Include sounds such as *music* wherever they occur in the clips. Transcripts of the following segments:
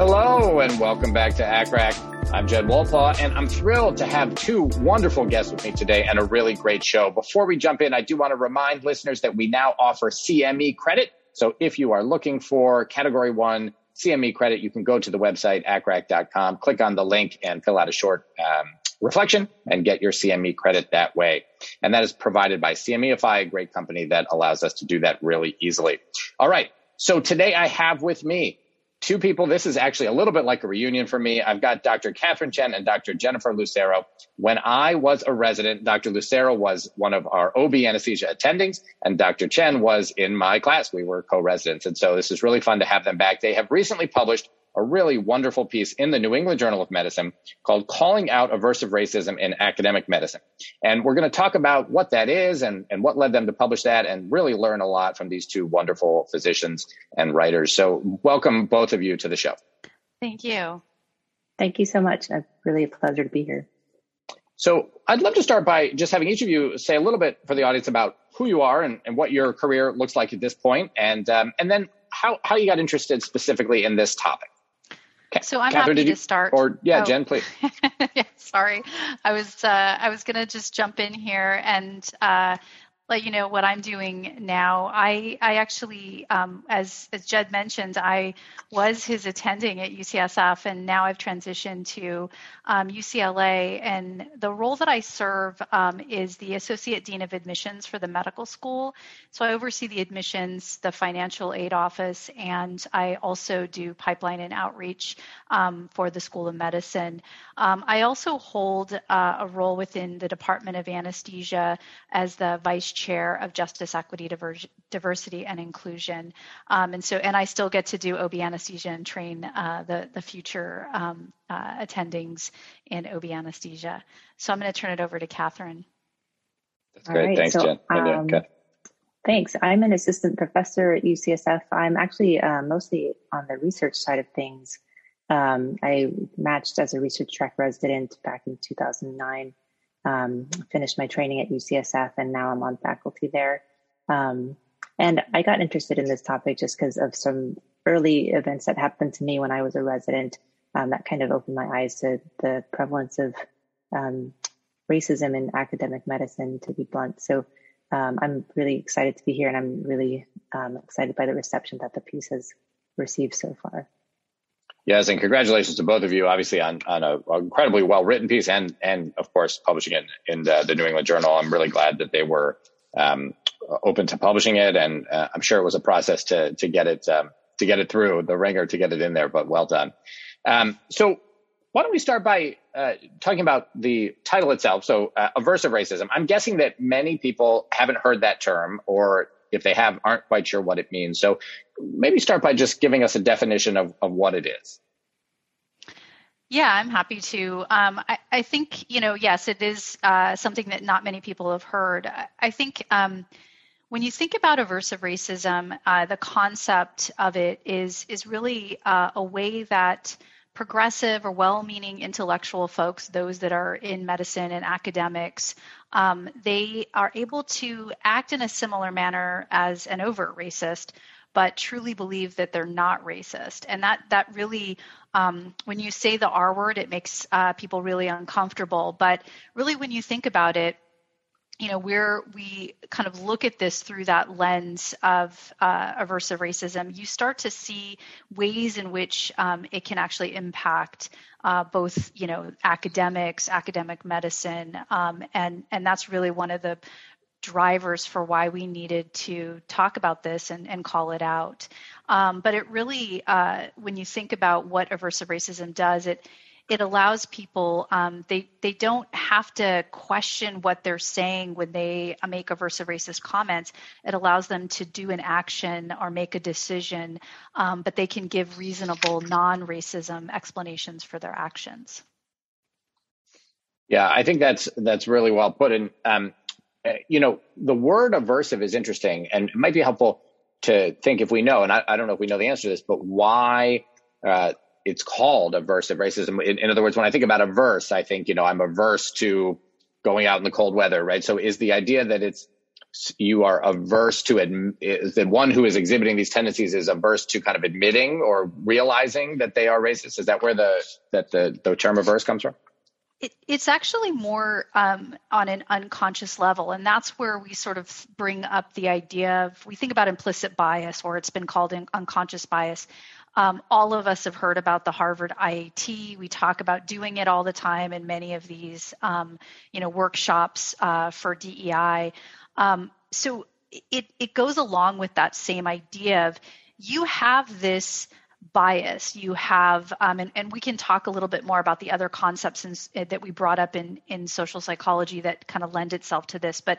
Hello and welcome back to ACCRAC. I'm Jed Wolpaw and I'm thrilled to have two wonderful guests with me today and a really great show. Before we jump in, I do want to remind listeners that we now offer CME credit. So if you are looking for category one CME credit, you can go to the website, accrac.com, click on the link and fill out a short um, reflection and get your CME credit that way. And that is provided by CMEify, a great company that allows us to do that really easily. All right. So today I have with me two people. This is actually a little bit like a reunion for me. I've got Dr. Catherine Chen and Dr. Jennifer Lucero. When I was a resident, Dr. Lucero was one of our OB anesthesia attendings, and Dr. Chen was in my class. We were co-residents. And so this is really fun to have them back. They have recently published a really wonderful piece in the New England Journal of Medicine called Calling Out Aversive Racism in Academic Medicine. And we're going to talk about what that is and, and what led them to publish that and really learn a lot from these two wonderful physicians and writers. So welcome both of you to the show. Thank you. Thank you so much. It's really a pleasure to be here. So I'd love to start by just having each of you say a little bit for the audience about who you are and, and what your career looks like at this point, and um, and then how, how you got interested specifically in this topic. So I'm Catherine, happy to start. Or yeah, oh. Jen, please. yeah, *laughs* sorry, I was uh, I was gonna just jump in here and uh, let you know what I'm doing now. I I actually, um, as as Jed mentioned, I was his attending at UCSF, and now I've transitioned to um, UCLA. And the role that I serve um, is the associate dean of admissions for the medical school. So I oversee the admissions, the financial aid office, and I also do pipeline and outreach um, for the School of Medicine. Um, I also hold uh, a role within the Department of Anesthesia as the vice chair of Justice, Equity, Diversity, and Inclusion. Um, and so, and I still get to do OB anesthesia and train uh, the the future um, uh, attendings in OB anesthesia. So I'm going to turn it over to Catherine. That's great. Right, Thanks, so, Jen. Um, Thanks. I'm an assistant professor at UCSF. I'm actually uh, mostly on the research side of things. Um, I matched as a research track resident back in 2009 um, finished my training at UCSF, and now I'm on faculty there. Um, and I got interested in this topic just because of some early events that happened to me when I was a resident um, that kind of opened my eyes to the prevalence of um, racism in academic medicine, to be blunt. So um, I'm really excited to be here, and I'm really um, excited by the reception that the piece has received so far. Yes, and congratulations to both of you, obviously on on a, incredibly well written piece, and and of course publishing it in the, the New England Journal. I'm really glad that they were um, open to publishing it, and uh, I'm sure it was a process to to get it um, to get it through the ringer to get it in there, but well done. Um, so why don't we start by uh, talking about the title itself? So, uh, aversive racism. I'm guessing that many people haven't heard that term, or if they have, aren't quite sure what it means. So, maybe start by just giving us a definition of, of what it is. Yeah, I'm happy to. Um, I, I, think, you know, yes, it is uh, something that not many people have heard. I, I think um, when you think about aversive racism, uh, the concept of it is is really uh, a way that progressive or well-meaning intellectual folks, those that are in medicine and academics, um, they are able to act in a similar manner as an overt racist, but truly believe that they're not racist. And that that really, um, when you say the R word, it makes uh, people really uncomfortable. But really, when you think about it, you know, where we kind of look at this through that lens of uh, aversive racism, you start to see ways in which um, it can actually impact uh, both, you know, academics, academic medicine, um, and and that's really one of the drivers for why we needed to talk about this and, and call it out. Um, but it really, uh, when you think about what aversive racism does, it it allows people um, they they don't have to question what they're saying when they make aversive racist comments. It allows them to do an action or make a decision, um, but they can give reasonable non-racism explanations for their actions. Yeah, I think that's that's really well put. And um, you know, the word aversive is interesting, and it might be helpful to think if we know. And I, I don't know if we know the answer to this, but why uh, it's called aversive racism. In, in, other words, when I think about averse, I think, you know, I'm averse to going out in the cold weather, right? So is the idea that it's, you are averse to admit that one who is exhibiting these tendencies is averse to kind of admitting or realizing that they are racist. Is that where the, that the, the term averse comes from? It, it's actually more um, on an unconscious level, and that's where we sort of bring up the idea of we think about implicit bias, or it's been called unconscious bias. Um, all of us have heard about the Harvard IAT. We talk about doing it all the time in many of these, um, you know, workshops uh, for DEI. Um, so it it goes along with that same idea of you have this bias you have um, and, and, we can talk a little bit more about the other concepts in, that we brought up in, in social psychology that kind of lend itself to this but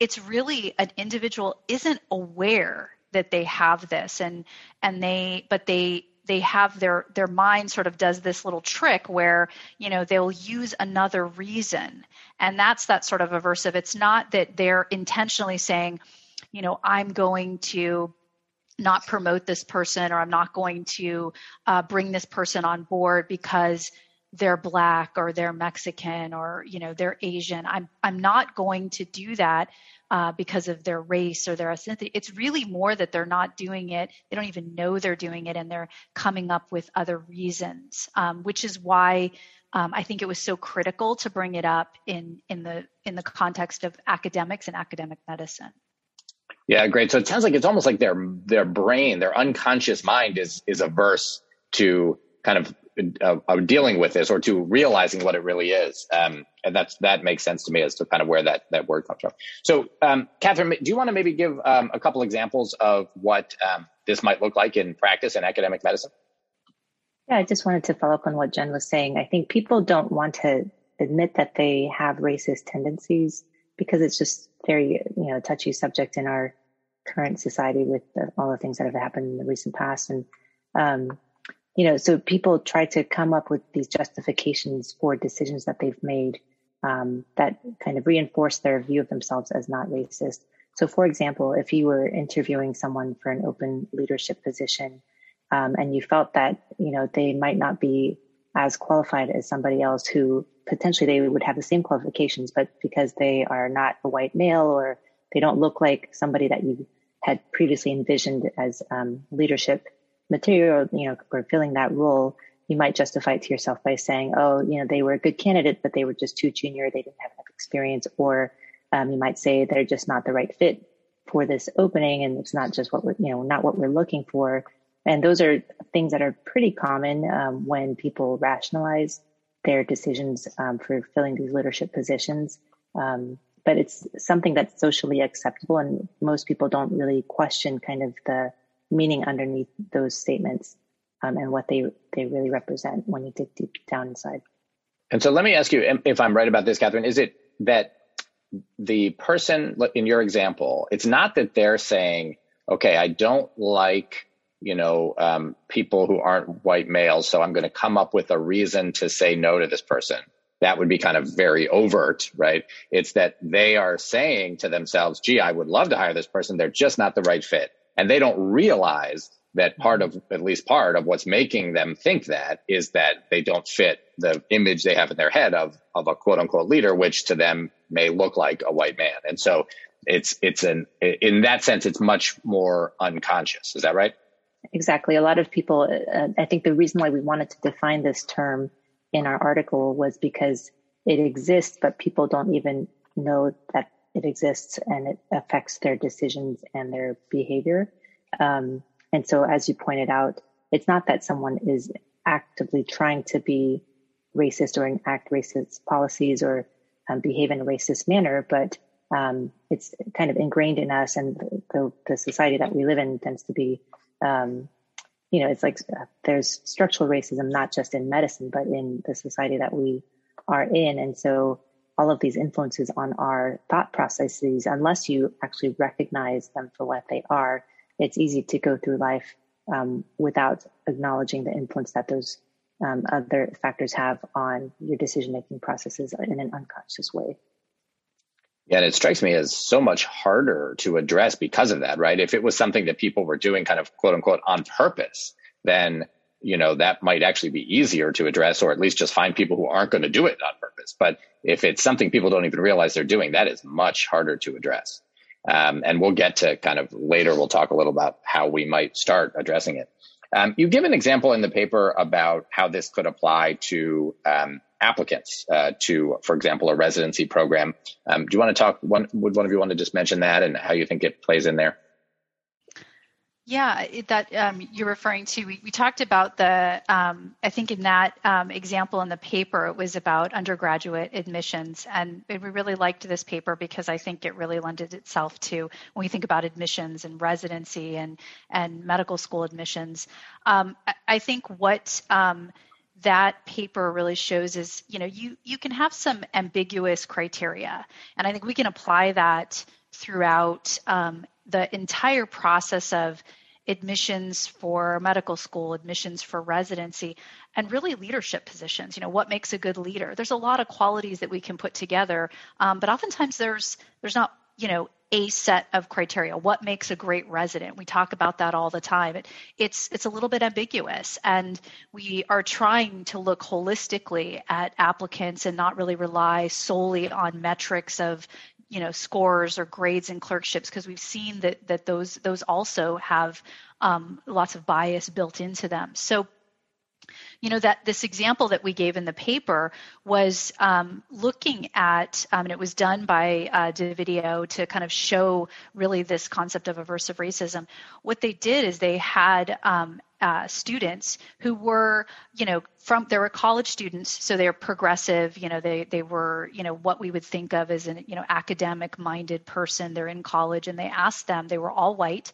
it's really an individual isn't aware that they have this. And and they but they they have their their mind sort of does this little trick where you know they'll use another reason. And that's that sort of aversive. It's not that they're intentionally saying you know i'm going to not promote this person or i'm not going to uh, bring this person on board because they're black or they're mexican or you know they're asian. I'm i'm not going to do that uh, because of their race or their ethnicity. It's really more that they're not doing it. They don't even know they're doing it, and they're coming up with other reasons, um, which is why um, I think it was so critical to bring it up in in the in the context of academics and academic medicine. Yeah, great. So it sounds like it's almost like their their brain, their unconscious mind is is averse to kind of uh, of dealing with this or to realizing what it really is. Um, and that's that makes sense to me as to kind of where that that word comes from. So, um, Catherine, do you want to maybe give um, a couple examples of what um, this might look like in practice in academic medicine? Yeah, I just wanted to follow up on what Jen was saying. I think people don't want to admit that they have racist tendencies because it's just very you know touchy subject in our current society with the, all the things that have happened in the recent past and um, you know, so people try to come up with these justifications for decisions that they've made um, that kind of reinforce their view of themselves as not racist. So, for example, if you were interviewing someone for an open leadership position um, and you felt that you know they might not be as qualified as somebody else who potentially they would have the same qualifications, but because they are not a white male or they don't look like somebody that you had previously envisioned as um, leadership material, you know, or filling that role, you might justify it to yourself by saying, oh, you know, they were a good candidate, but they were just too junior. They didn't have enough experience. Or um, you might say they're just not the right fit for this opening. And it's not just what we're, you know, not what we're looking for. And those are things that are pretty common um, when people rationalize their decisions um, for filling these leadership positions. Um, but it's something that's socially acceptable, and most people don't really question kind of the meaning underneath those statements um, and what they they really represent when you dig deep down inside. And so let me ask you if I'm right about this, Catherine. Is it that the person in your example, it's not that they're saying, okay, I don't like you know um, people who aren't white males, so I'm going to come up with a reason to say no to this person. That would be kind of very overt, right? It's that they are saying to themselves, gee, I would love to hire this person. They're just not the right fit and they don't realize that part of, at least part of what's making them think that is that they don't fit the image they have in their head of, of a quote unquote leader, which to them may look like a white man. And so it's, it's an, in that sense, it's much more unconscious. Is that right? Exactly. A lot of people, uh, I think the reason why we wanted to define this term in our article was because it exists, but people don't even know that it exists and it affects their decisions and their behavior. Um, and so, as you pointed out, it's not that someone is actively trying to be racist or enact racist policies or um, behave in a racist manner, but um, it's kind of ingrained in us, and the, the, society that we live in tends to be um, you know, it's like uh, there's structural racism, not just in medicine, but in the society that we are in. And so all of these influences on our thought processes, unless you actually recognize them for what they are, it's easy to go through life um, without acknowledging the influence that those um, other factors have on your decision making processes in an unconscious way. Yeah, and it strikes me as so much harder to address because of that, right? If it was something that people were doing kind of quote unquote on purpose, then you know that might actually be easier to address or at least just find people who aren't going to do it on purpose but if it's something people don't even realize they're doing that is much harder to address um, and we'll get to kind of later we'll talk a little about how we might start addressing it um, you give an example in the paper about how this could apply to um, applicants uh, to, for example, a residency program. Um, do you want to talk? One, would one of you want to just mention that and how you think it plays in there? Yeah, that um, you're referring to. We, we talked about the, um, I think in that um, example in the paper, it was about undergraduate admissions. And we really liked this paper because I think it really lended itself to when we think about admissions and residency and, and medical school admissions. Um, I, I, think what um, that paper really shows is, you know, you, you can have some ambiguous criteria. And I think we can apply that throughout um, the entire process of admissions for medical school, admissions for residency, and really leadership positions. You know, what makes a good leader? There's a lot of qualities that we can put together, um, but oftentimes there's there's not you know a set of criteria. What makes a great resident? We talk about that all the time. It, it's it's a little bit ambiguous, and we are trying to look holistically at applicants and not really rely solely on metrics of you know scores or grades and clerkships because we've seen that that those those also have um, lots of bias built into them. So you know that this example that we gave in the paper was um, looking at um, and it was done by uh, Dovidio to kind of show really this concept of aversive racism what they did is they had um, uh, students who were, you know, from they were college students, so they're progressive. You know, they they were, you know, what we would think of as an, you know, academic minded person. They're in college, and they asked them. They were all white,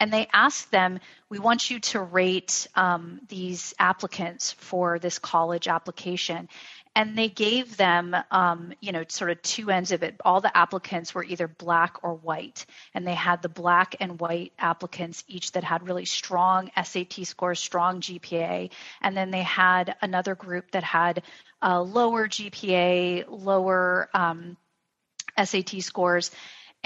and they asked them, "We want you to rate um, these applicants for this college application." And they gave them, um, you know, sort of two ends of it. All the applicants were either black or white, and they had the black and white applicants each that had really strong SAT scores, strong GPA, and then they had another group that had lower GPA, lower um, SAT scores,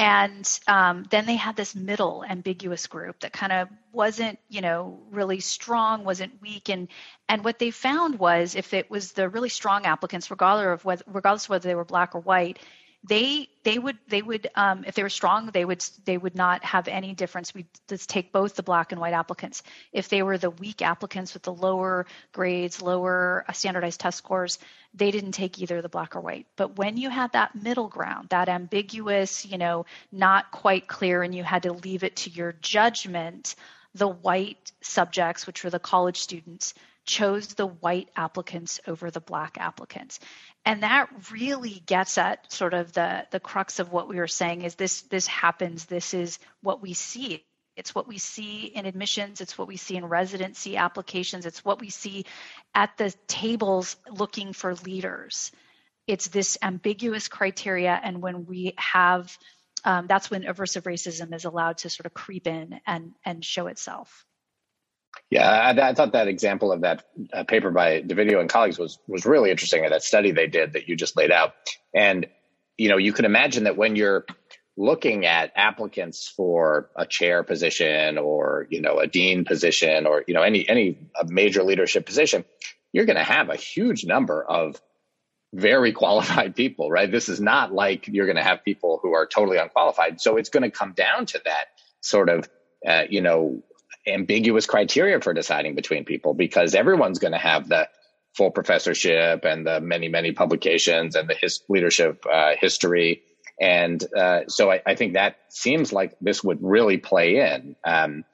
and um, then they had this middle ambiguous group that kind of wasn't you know really strong wasn't weak. And and what they found was if it was the really strong applicants regardless of whether regardless of whether they were black or white they they would they would um, if they were strong they would they would not have any difference. We let's take both the black and white applicants. If they were the weak applicants with the lower grades lower uh, standardized test scores they didn't take either the black or white. But when you had that middle ground that ambiguous you know not quite clear and you had to leave it to your judgment the white subjects which were the college students chose the white applicants over the black applicants. And that really gets at sort of the the crux of what we were saying is this this happens. This is what we see. It's what we see in admissions. It's what we see in residency applications. It's what we see at the tables looking for leaders. It's this ambiguous criteria. And when we have um, that's when aversive racism is allowed to sort of creep in and and show itself yeah, I, I, thought that example of that uh, paper by Dovidio and colleagues was was really interesting. That study they did that you just laid out, and you know, you can imagine that when you're looking at applicants for a chair position or you know a dean position or you know any any a major leadership position, you're going to have a huge number of very *laughs* qualified people, right? This is not like you're going to have people who are totally unqualified. So it's going to come down to that sort of, uh, you know, ambiguous criteria for deciding between people because everyone's going to have the full professorship and the many, many publications and the his leadership uh, history. And uh, so I, I, think that seems like this would really play in. Um,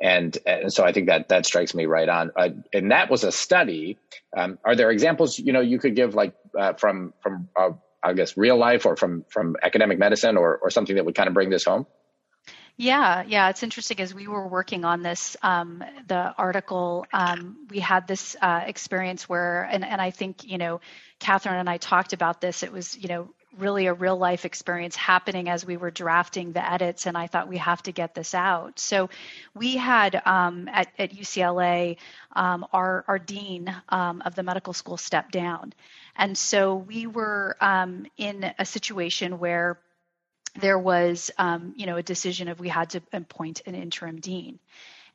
and, and, so I think that that strikes me right on. Uh, and that was a study. Um, are there examples you know you could give like uh, from from uh, I guess real life or from from academic medicine or or something that would kind of bring this home? Yeah, yeah, it's interesting. As we were working on this, um, the article, um, we had this uh, experience where, and, and I think, you know, Catherine and I talked about this. It was, you know, really a real life experience happening as we were drafting the edits, and I thought we have to get this out. So we had um, at, at, UCLA um, our, our dean um, of the medical school stepped down. And so we were um, in a situation where there was, um, you know, a decision of we had to appoint an interim dean,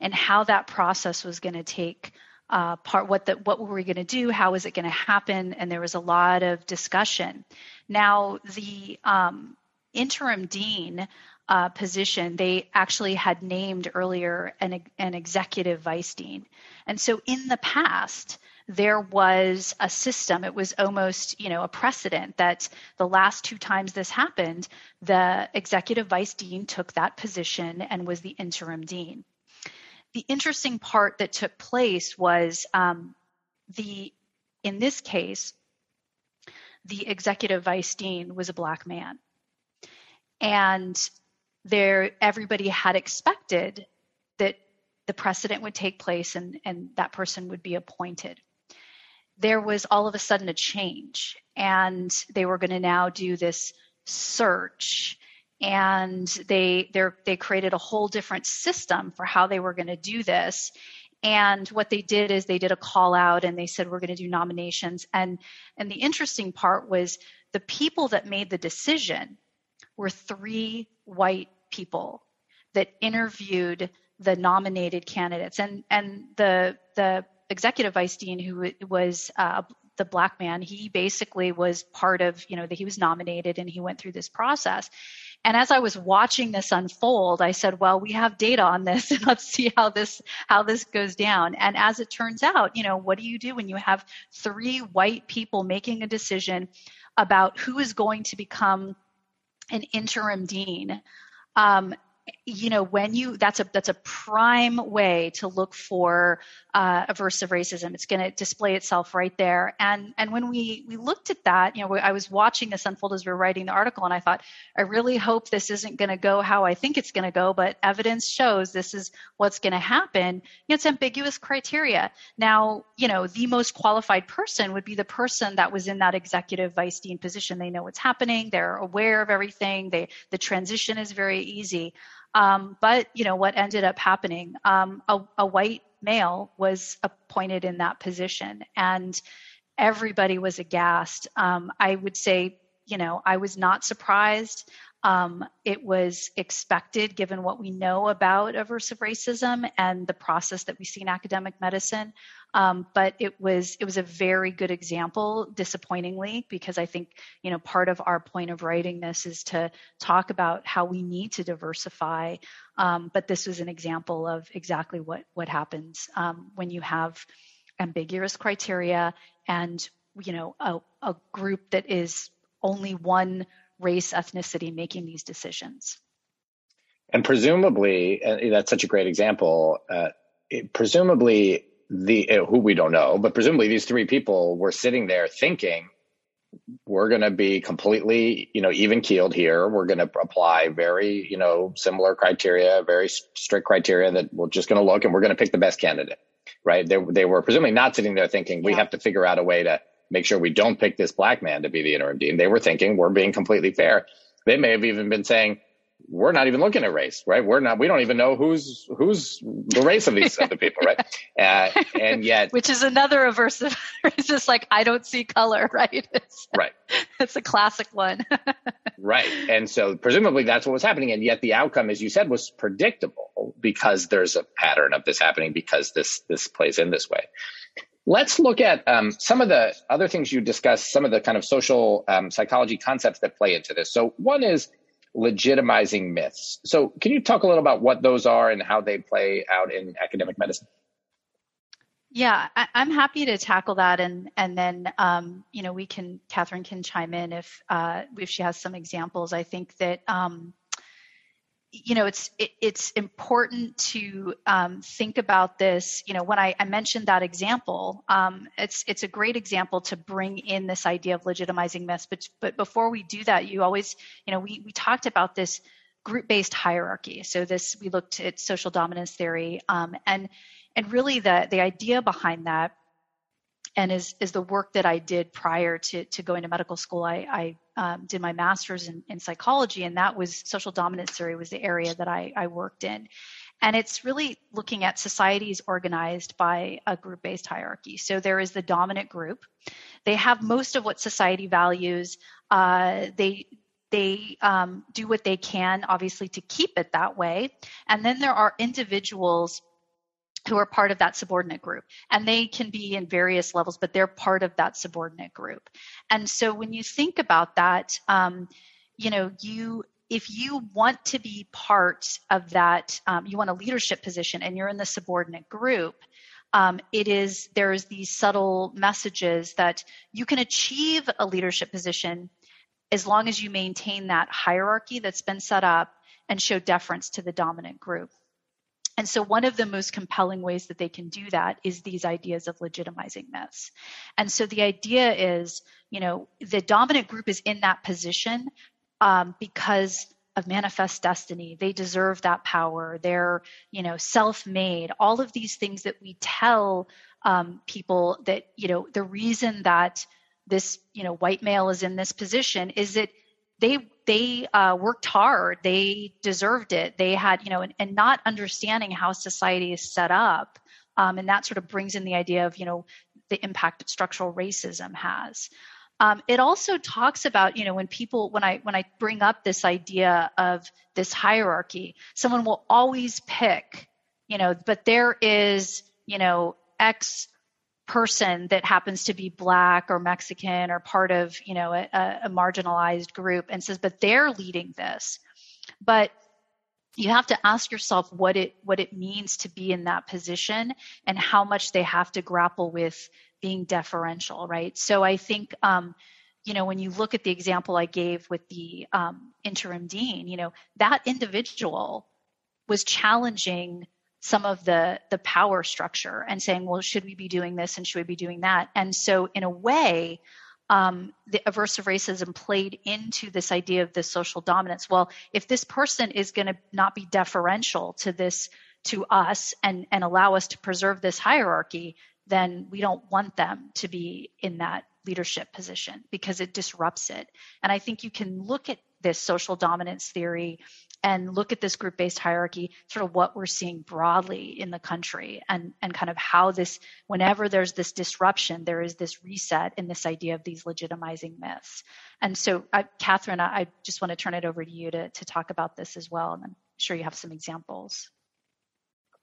and how that process was going to take uh, part. What the what were we going to do? How was it going to happen? And there was a lot of discussion. Now the um, interim dean uh, position, they actually had named earlier an, an executive vice dean, and so in the past there was a system. It was almost you know a precedent that the last two times this happened the executive vice dean took that position and was the interim dean. The interesting part that took place was um, the in this case the executive vice dean was a black man. And there everybody had expected that the precedent would take place and, and that person would be appointed there was all of a sudden a change and they were going to now do this search. And they they created a whole different system for how they were going to do this. And what they did is they did a call out and they said we're going to do nominations. And and the interesting part was the people that made the decision were three white people that interviewed the nominated candidates. And and the the executive vice dean who was uh, the black man. He basically was part of you know that he was nominated and he went through this process. And as i was watching this unfold i said well we have data on this. And *laughs* let's see how this how this goes down. And as it turns out you know what do you do when you have three white people making a decision about who is going to become an interim dean? Um, you know when you that's a that's a prime way to look for uh, aversive racism. It's going to display itself right there. And and when we we looked at that you know i was watching this unfold as we were writing the article and i thought i really hope this isn't going to go how i think it's going to go but evidence shows this is what's going to happen. You know, it's ambiguous criteria. Now you know the most qualified person would be the person that was in that executive vice dean position. They know what's happening. They're aware of everything. They the transition is very easy um, but you know what ended up happening? Um, a, a white male was appointed in that position, and everybody was aghast. Um, I would say, you know, I was not surprised. Um, it was expected given what we know about aversive racism and the process that we see in academic medicine. Um, but it was it was a very good example, disappointingly, because I think you know part of our point of writing this is to talk about how we need to diversify. Um, but this was an example of exactly what what happens um, when you have ambiguous criteria and you know a, a group that is only one race ethnicity making these decisions. And presumably, and that's such a great example. Uh, it, presumably, the uh, who we don't know, but presumably these three people were sitting there thinking, we're going to be completely, you know, even keeled here. We're going to apply very, you know, similar criteria, very strict criteria that we're just going to look and we're going to pick the best candidate, right? They, they were presumably not sitting there thinking yeah. we have to figure out a way to make sure we don't pick this black man to be the interim dean. They were thinking we're being completely fair. They may have even been saying, we're not even looking at race, right? We're not, we don't even know who's, who's the race of these *laughs* other people, right? Uh, and yet. Which is another aversive, *laughs* it's just like, I don't see color, *laughs* right? It's, right. It's a classic one. right. And so presumably that's what was happening. And yet the outcome, as you said, was predictable because there's a pattern of this happening because this, this plays in this way. Let's look at um, some of the other things you discussed, some of the kind of social um, psychology concepts that play into this. So one is legitimizing myths. So, can you talk a little about what those are and how they play out in academic medicine? Yeah, I, am happy to tackle that, and and then um, you know we can Catherine can chime in if uh, if she has some examples. I think that um, you know it's it, it's important to um, think about this you know when I, I mentioned that example um, it's it's a great example to bring in this idea of legitimizing myths but but before we do that you always you know we we talked about this group-based hierarchy. So this we looked at social dominance theory, um, and and really the the idea behind that, and is is the work that I did prior to to going to medical school. I, I um, did my master's in, in psychology, and that was social dominance theory was the area that I, I worked in. And it's really looking at societies organized by a group based hierarchy. So there is the dominant group. They have most of what society values. Uh, they they um, do what they can, obviously, to keep it that way. And then there are individuals who are part of that subordinate group. And they can be in various levels, but they're part of that subordinate group. And so when you think about that, um, you know, you if you want to be part of that, um, you want a leadership position and you're in the subordinate group, um, it is there's these subtle messages that you can achieve a leadership position as long as you maintain that hierarchy that's been set up and show deference to the dominant group. And so, one of the most compelling ways that they can do that is these ideas of legitimizing myths. And so, the idea is, you know, the dominant group is in that position um, because of manifest destiny. They deserve that power. They're, you know, self-made. All of these things that we tell um, people that, you know, the reason that this you know white male is in this position is that they they uh, worked hard. They deserved it. They had you know and, and not understanding how society is set up um, and that sort of brings in the idea of you know the impact that structural racism has. Um, it also talks about you know when people when i when i bring up this idea of this hierarchy someone will always pick you know but there is you know x person that happens to be black or mexican or part of you know a, a marginalized group and says but they're leading this. But you have to ask yourself what it what it means to be in that position and how much they have to grapple with being deferential right? So i think um, you know when you look at the example i gave with the um, interim dean you know that individual was challenging some of the the power structure and saying, well, should we be doing this and should we be doing that? And so, in a way, um, the aversive racism played into this idea of this social dominance. Well, if this person is going to not be deferential to this to us and and allow us to preserve this hierarchy, then we don't want them to be in that leadership position because it disrupts it. And I think you can look at this social dominance theory and look at this group based hierarchy, sort of what we're seeing broadly in the country and, and kind of how this, whenever there's this disruption, there is this reset in this idea of these legitimizing myths. And so, I, Catherine, I, I just want to turn it over to you to, to talk about this as well. And I'm sure you have some examples.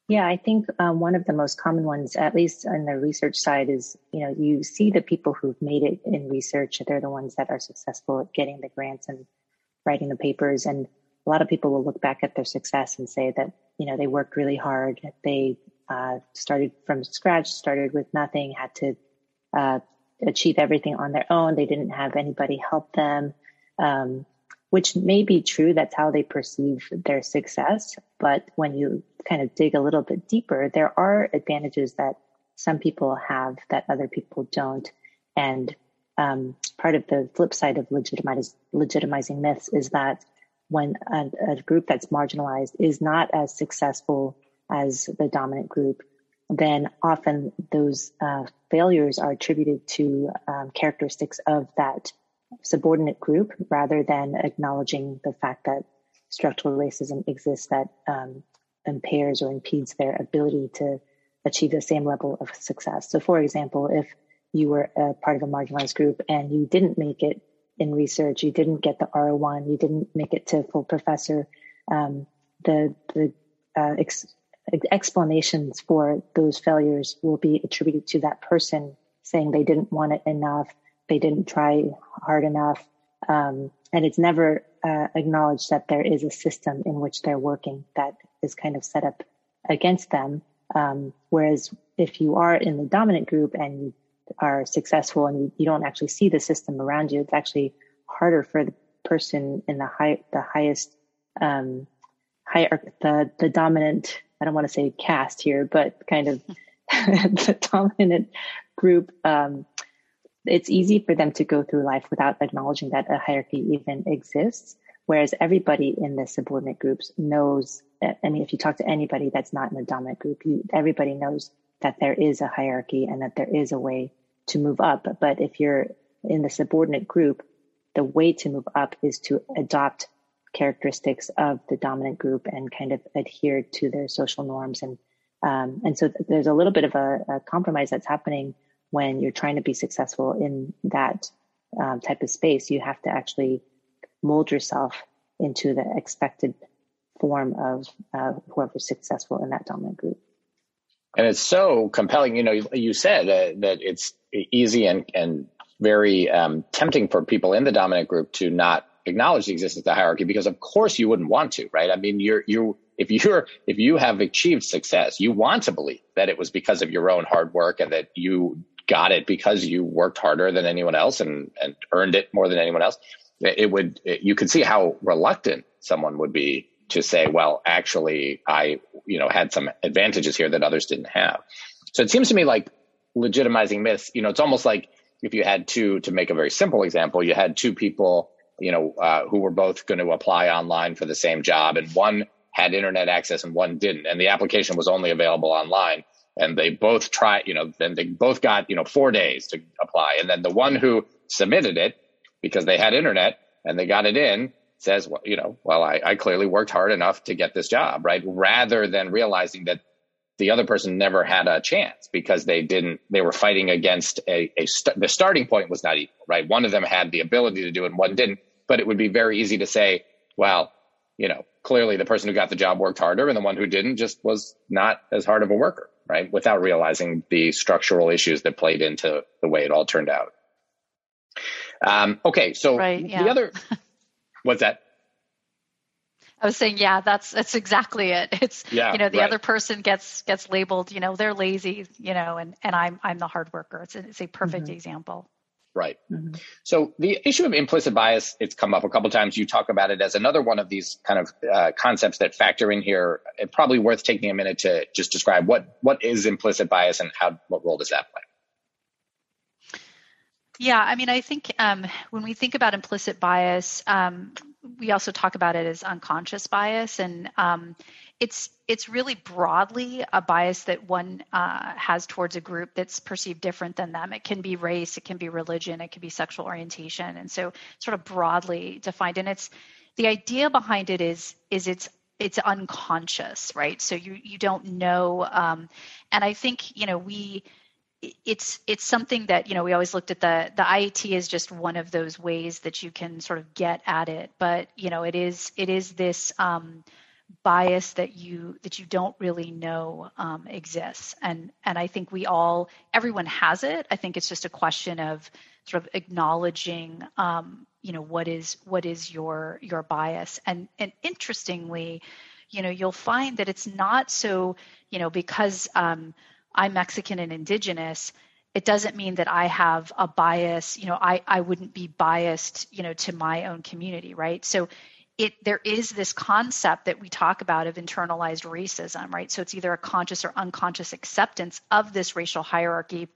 Yeah, I think um, one of the most common ones, at least on the research side, is you know you see the people who've made it in research. They're the ones that are successful at getting the grants and writing the papers, and a lot of people will look back at their success and say that you know they worked really hard. They uh, started from scratch, started with nothing, had to uh, achieve everything on their own. They didn't have anybody help them, um, which may be true. That's how they perceive their success. But when you kind of dig a little bit deeper, there are advantages that some people have that other people don't. And um, part of the flip side of legitimizing myths is that when a, a, group that's marginalized is not as successful as the dominant group, then often those uh, failures are attributed to um, characteristics of that subordinate group rather than acknowledging the fact that structural racism exists that um, impairs or impedes their ability to achieve the same level of success. So, for example, if you were a part of a marginalized group and you didn't make it in research, you didn't get the R01, you didn't make it to full professor. Um, the the uh, ex- explanations for those failures will be attributed to that person saying they didn't want it enough, they didn't try hard enough, um, and it's never uh, acknowledged that there is a system in which they're working that is kind of set up against them. Um, whereas if you are in the dominant group and you are successful and you, don't actually see the system around you, it's actually harder for the person in the high, the highest, um, higher, the, the dominant, I don't want to say caste here, but kind of *laughs* the dominant group. Um, it's easy for them to go through life without acknowledging that a hierarchy even exists. Whereas everybody in the subordinate groups knows I mean, if you talk to anybody that's not in the dominant group, you, everybody knows that there is a hierarchy and that there is a way to move up. But if you're in the subordinate group, the way to move up is to adopt characteristics of the dominant group and kind of adhere to their social norms. And, um, and so there's a little bit of a, a, compromise that's happening when you're trying to be successful in that um, type of space. You have to actually mold yourself into the expected form of uh, whoever's successful in that dominant group. And it's so compelling. You know, you said uh, that it's easy and, and very um, tempting for people in the dominant group to not acknowledge the existence of the hierarchy because, of course, you wouldn't want to, right? I mean, you're you if you're if you have achieved success, you want to believe that it was because of your own hard work and that you got it because you worked harder than anyone else and and earned it more than anyone else it would it, you could see how reluctant someone would be to say, well, actually, I you know had some advantages here that others didn't have. So it seems to me like legitimizing myths. You know, it's almost like if you had two, to make a very simple example, you had two people, you know, uh, who were both going to apply online for the same job, and one had internet access and one didn't, and the application was only available online. And they both tried, you know, then they both got, you know, four days to apply. And then the one who submitted it because they had internet and they got it in says, well, you know, well, I, I clearly worked hard enough to get this job, right? Rather than realizing that the other person never had a chance because they didn't, they were fighting against a, a st- the starting point was not equal, right? One of them had the ability to do it and one didn't, but it would be very easy to say, well, you know, clearly the person who got the job worked harder and the one who didn't just was not as hard of a worker, right? Without realizing the structural issues that played into the way it all turned out. Um, okay, so right, yeah. the other, *laughs* what's that? I was saying, yeah, that's that's exactly it. *laughs* It's yeah, you know the right. other person gets gets labeled, you know, they're lazy, you know, and and I'm I'm the hard worker. It's a, it's a perfect mm-hmm. example. Right. Mm-hmm. So the issue of implicit bias, it's come up a couple times. You talk about it as another one of these kind of uh, concepts that factor in here. It's probably worth taking a minute to just describe what what is implicit bias and how what role does that play. Yeah, I mean, I think um, when we think about implicit bias, um, we also talk about it as unconscious bias, and um, it's it's really broadly a bias that one uh, has towards a group that's perceived different than them. It can be race, it can be religion, it can be sexual orientation, and so sort of broadly defined. And it's the idea behind it is is it's it's unconscious, right? So you you don't know, um, and I think you know we it's it's something that you know we always looked at the the IAT is just one of those ways that you can sort of get at it, but you know it is it is this um, bias that you that you don't really know um, exists, and and I think we all everyone has it. I think it's just a question of sort of acknowledging um, you know what is what is your your bias, and and interestingly, you know you'll find that it's not so you know because um, I'm Mexican and indigenous, it doesn't mean that I have a bias, you know, I, I wouldn't be biased, you know, to my own community, right? So it there is this concept that we talk about of internalized racism, right? So it's either a conscious or unconscious acceptance of this racial hierarchy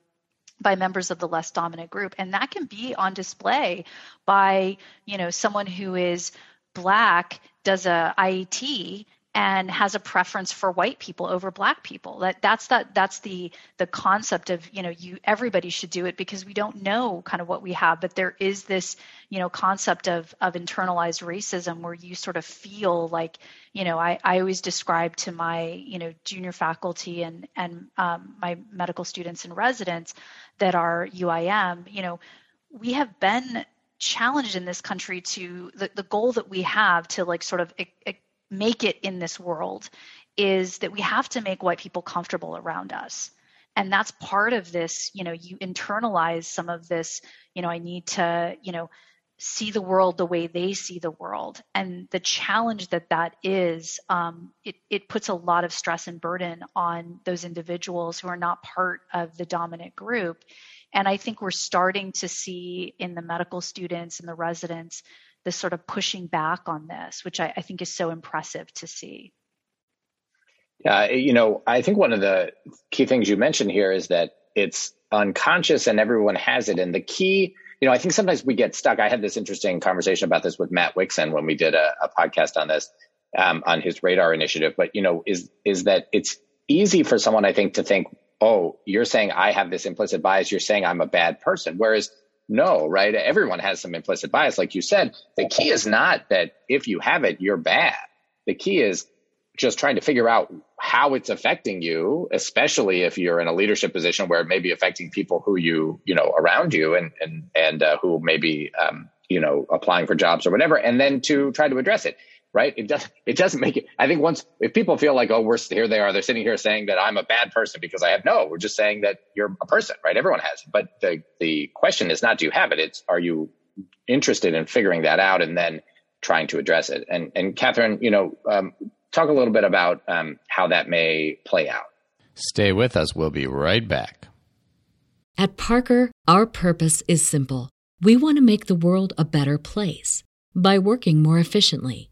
by members of the less dominant group and that can be on display by you know someone who is black does a IAT and has a preference for white people over black people. That that's that that's the the concept of you know you everybody should do it because we don't know kind of what we have but there is this you know concept of of internalized racism where you sort of feel like you know i i always describe to my you know junior faculty and and um, my medical students and residents that are uim you know we have been challenged in this country to the, the goal that we have to like sort of make it in this world is that we have to make white people comfortable around us. And that's part of this you know you internalize some of this you know i need to you know see the world the way they see the world. And the challenge that that is um, it, it puts a lot of stress and burden on those individuals who are not part of the dominant group. And i think we're starting to see in the medical students and the residents the sort of pushing back on this, which I, I think is so impressive to see. Yeah, you know, I think one of the key things you mentioned here is that it's unconscious and everyone has it. And the key you know, I think sometimes we get stuck. I had this interesting conversation about this with Matt Wixson when we did a, a podcast on this, um, on his radar initiative. But, you know, is, is that it's easy for someone, I think, to think, oh, you're saying I have this implicit bias. You're saying I'm a bad person. Whereas no, right? Everyone has some implicit bias. Like you said, the key is not that if you have it, you're bad. The key is just trying to figure out how it's affecting you, especially if you're in a leadership position where it may be affecting people who you, you know, around you and, and, and uh, who may be, um, you know, applying for jobs or whatever, and then to try to address it. Right. It doesn't, it doesn't make it. I think once, if people feel like, oh, we're here they are, they're sitting here saying that I'm a bad person because I have no, we're just saying that you're a person, right? Everyone has it. But the, the question is not, do you have it? It's, are you interested in figuring that out and then trying to address it? And, and Catherine, you know, um, talk a little bit about um, how that may play out. Stay with us. We'll be right back. At Parker, our purpose is simple. We want to make the world a better place by working more efficiently,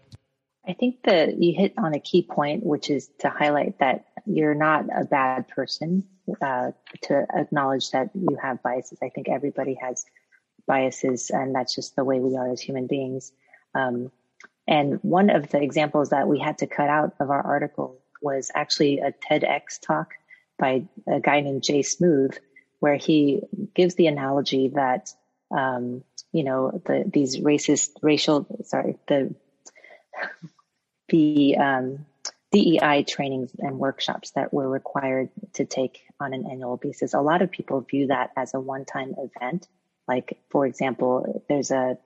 I think that you hit on a key point, which is to highlight that you're not a bad person. Uh, to acknowledge that you have biases. I think everybody has biases, and that's just the way we are as human beings. Um, and one of the examples that we had to cut out of our article was actually a TEDx talk by a guy named Jay Smooth, where he gives the analogy that um, you know the these racist racial sorry the the um, DEI trainings and workshops that we're required to take on an annual basis. A lot of people view that as a one-time event. Like, for example, there's a,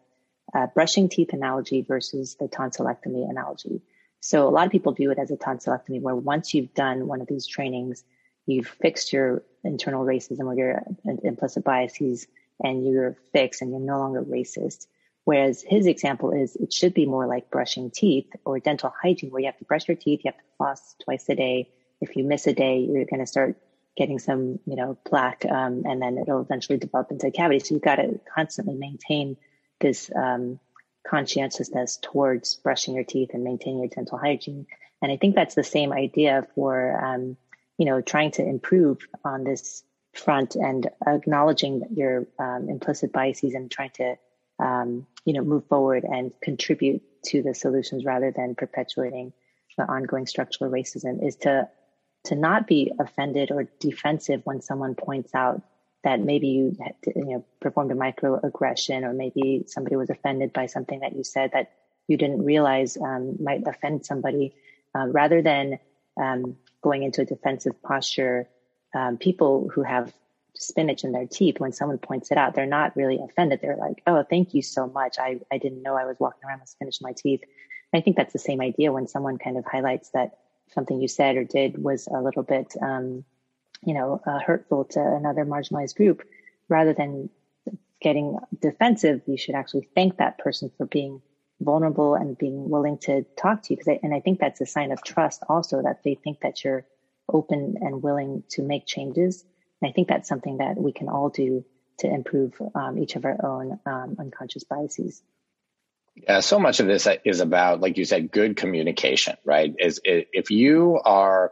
a brushing teeth analogy versus the tonsillectomy analogy. So a lot of people view it as a tonsillectomy where once you've done one of these trainings, you've fixed your internal racism or your implicit biases and you're fixed and you're no longer racist. Whereas his example is it should be more like brushing teeth or dental hygiene where you have to brush your teeth, you have to floss twice a day. If you miss a day, you're going to start getting some, you know, plaque, um, and then it'll eventually develop into a cavity. So you've got to constantly maintain this, um, conscientiousness towards brushing your teeth and maintaining your dental hygiene. And I think that's the same idea for, um, you know, trying to improve on this front and acknowledging your um, implicit biases and trying to, um, you know, move forward and contribute to the solutions rather than perpetuating the ongoing structural racism is to to not be offended or defensive when someone points out that maybe you you know performed a microaggression or maybe somebody was offended by something that you said that you didn't realize um, might offend somebody uh, rather than um, going into a defensive posture, um, people who have spinach in their teeth, when someone points it out, they're not really offended. They're like, oh, thank you so much. I, I didn't know I was walking around with spinach in my teeth. I think that's the same idea when someone kind of highlights that something you said or did was a little bit, um, you know, uh, hurtful to another marginalized group. Rather than getting defensive, you should actually thank that person for being vulnerable and being willing to talk to you. Because and I think that's a sign of trust also that they think that you're open and willing to make changes. And I think that's something that we can all do to improve um, each of our own um, unconscious biases. Yeah, so much of this is about, like you said, good communication, right? Is if you are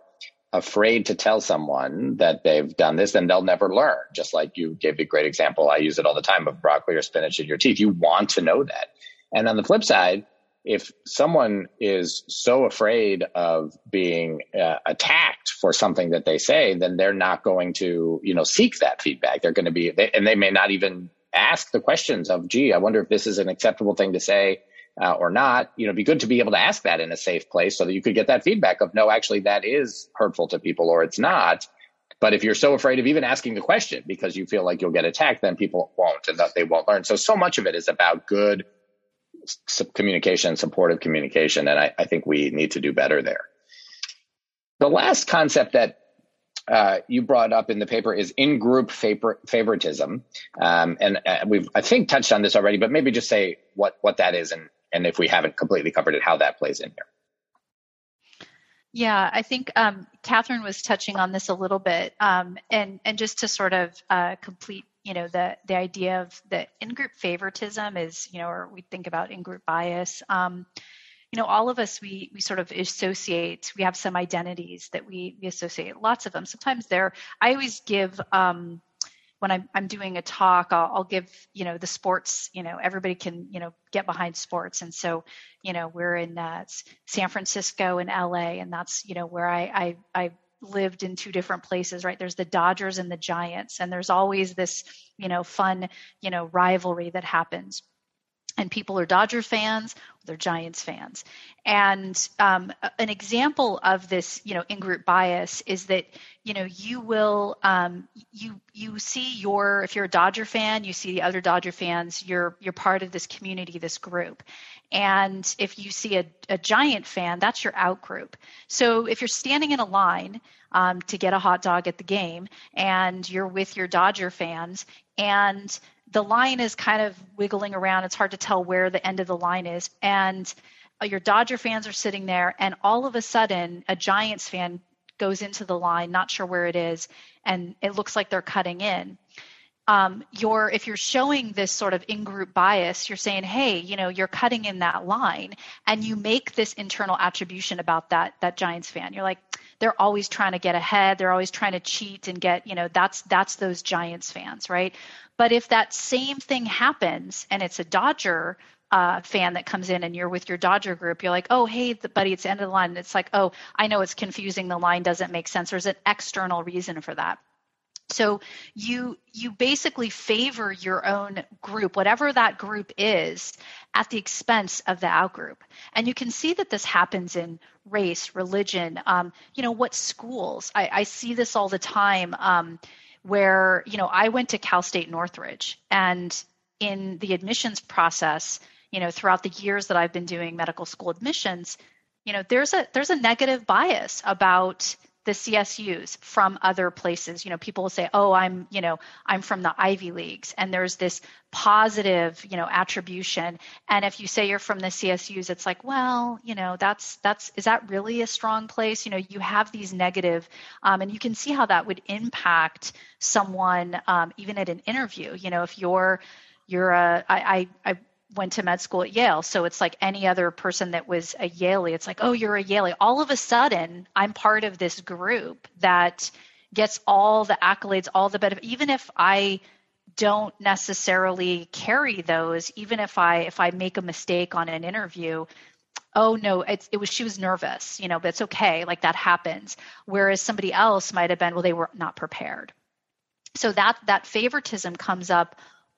afraid to tell someone that they've done this, then they'll never learn. Just like you gave a great example. I use it all the time of broccoli or spinach in your teeth. You want to know that. And on the flip side, if someone is so afraid of being uh, attacked for something that they say, then they're not going to, you know, seek that feedback. They're going to be, they, and they may not even ask the questions of, gee, I wonder if this is an acceptable thing to say uh, or not. You know, it'd be good to be able to ask that in a safe place so that you could get that feedback of, no, actually, that is hurtful to people or it's not. But if you're so afraid of even asking the question because you feel like you'll get attacked, then people won't and that they won't learn. So, so much of it is about good communication, supportive communication. And I, I, think we need to do better there. The last concept that uh, you brought up in the paper is in-group favor- favoritism, um, and uh, we've I think touched on this already, but maybe just say what what that is and and if we haven't completely covered it, how that plays in here. Yeah, I think um, Catherine was touching on this a little bit, um, and and just to sort of uh, complete, you know, the the idea of the in-group favoritism is, you know, or we think about in-group bias. Um, you know, all of us we we sort of associate. We have some identities that we we associate. Lots of them. Sometimes they're. I always give. Um, when I'm, I'm doing a talk, I'll, I'll, give, you know, the sports, you know, everybody can, you know, get behind sports. And so, you know, we're in uh, San Francisco and LA, and that's, you know, where I, I, I lived in two different places, right? There's the Dodgers and the Giants, and there's always this, you know, fun, you know, rivalry that happens and people are Dodger fans, they're Giants fans. And um, an example of this, you know, in-group bias is that, you know, you will, um, you you see your, if you're a Dodger fan, you see the other Dodger fans, you're you're part of this community, this group. And if you see a, a Giant fan, that's your out group. So if you're standing in a line um, to get a hot dog at the game, and you're with your Dodger fans, and the line is kind of wiggling around. It's hard to tell where the end of the line is. And uh, your Dodger fans are sitting there, and all of a sudden, a Giants fan goes into the line, not sure where it is, and it looks like they're cutting in. Um, you're if you're showing this sort of in-group bias, you're saying, hey, you know, you're cutting in that line, and you make this internal attribution about that that Giants fan. You're like, they're always trying to get ahead, they're always trying to cheat and get, you know, that's that's those Giants fans, right? But if that same thing happens and it's a Dodger uh, fan that comes in and you're with your Dodger group, you're like, oh, hey, buddy, it's the end of the line. And it's like, oh, I know it's confusing. The line doesn't make sense. There's an external reason for that. So you you basically favor your own group, whatever that group is, at the expense of the outgroup. And you can see that this happens in race, religion, um, you know, what schools. I, I, see this all the time. Um, where you know I went to Cal State Northridge, and in the admissions process, you know, throughout the years that I've been doing medical school admissions, you know, there's a there's a negative bias about the CSUs from other places. You know, people will say, "Oh, I'm, you know, I'm from the Ivy Leagues," and there's this positive, you know, attribution. And if you say you're from the CSUs, it's like, well, you know, that's that's is that really a strong place? You know, you have these negative, um, and you can see how that would impact someone um, even at an interview. You know, if you're you're a I I, I went to med school at Yale. So it's like any other person that was a Yalie. It's like, oh, you're a Yalie. All of a sudden, I'm part of this group that gets all the accolades, all the benefit. Even if I don't necessarily carry those, even if I if I make a mistake on an interview, oh no, it was she was nervous, you know, but it's okay, like that happens. Whereas somebody else might have been, well, they were not prepared. So that that favoritism comes up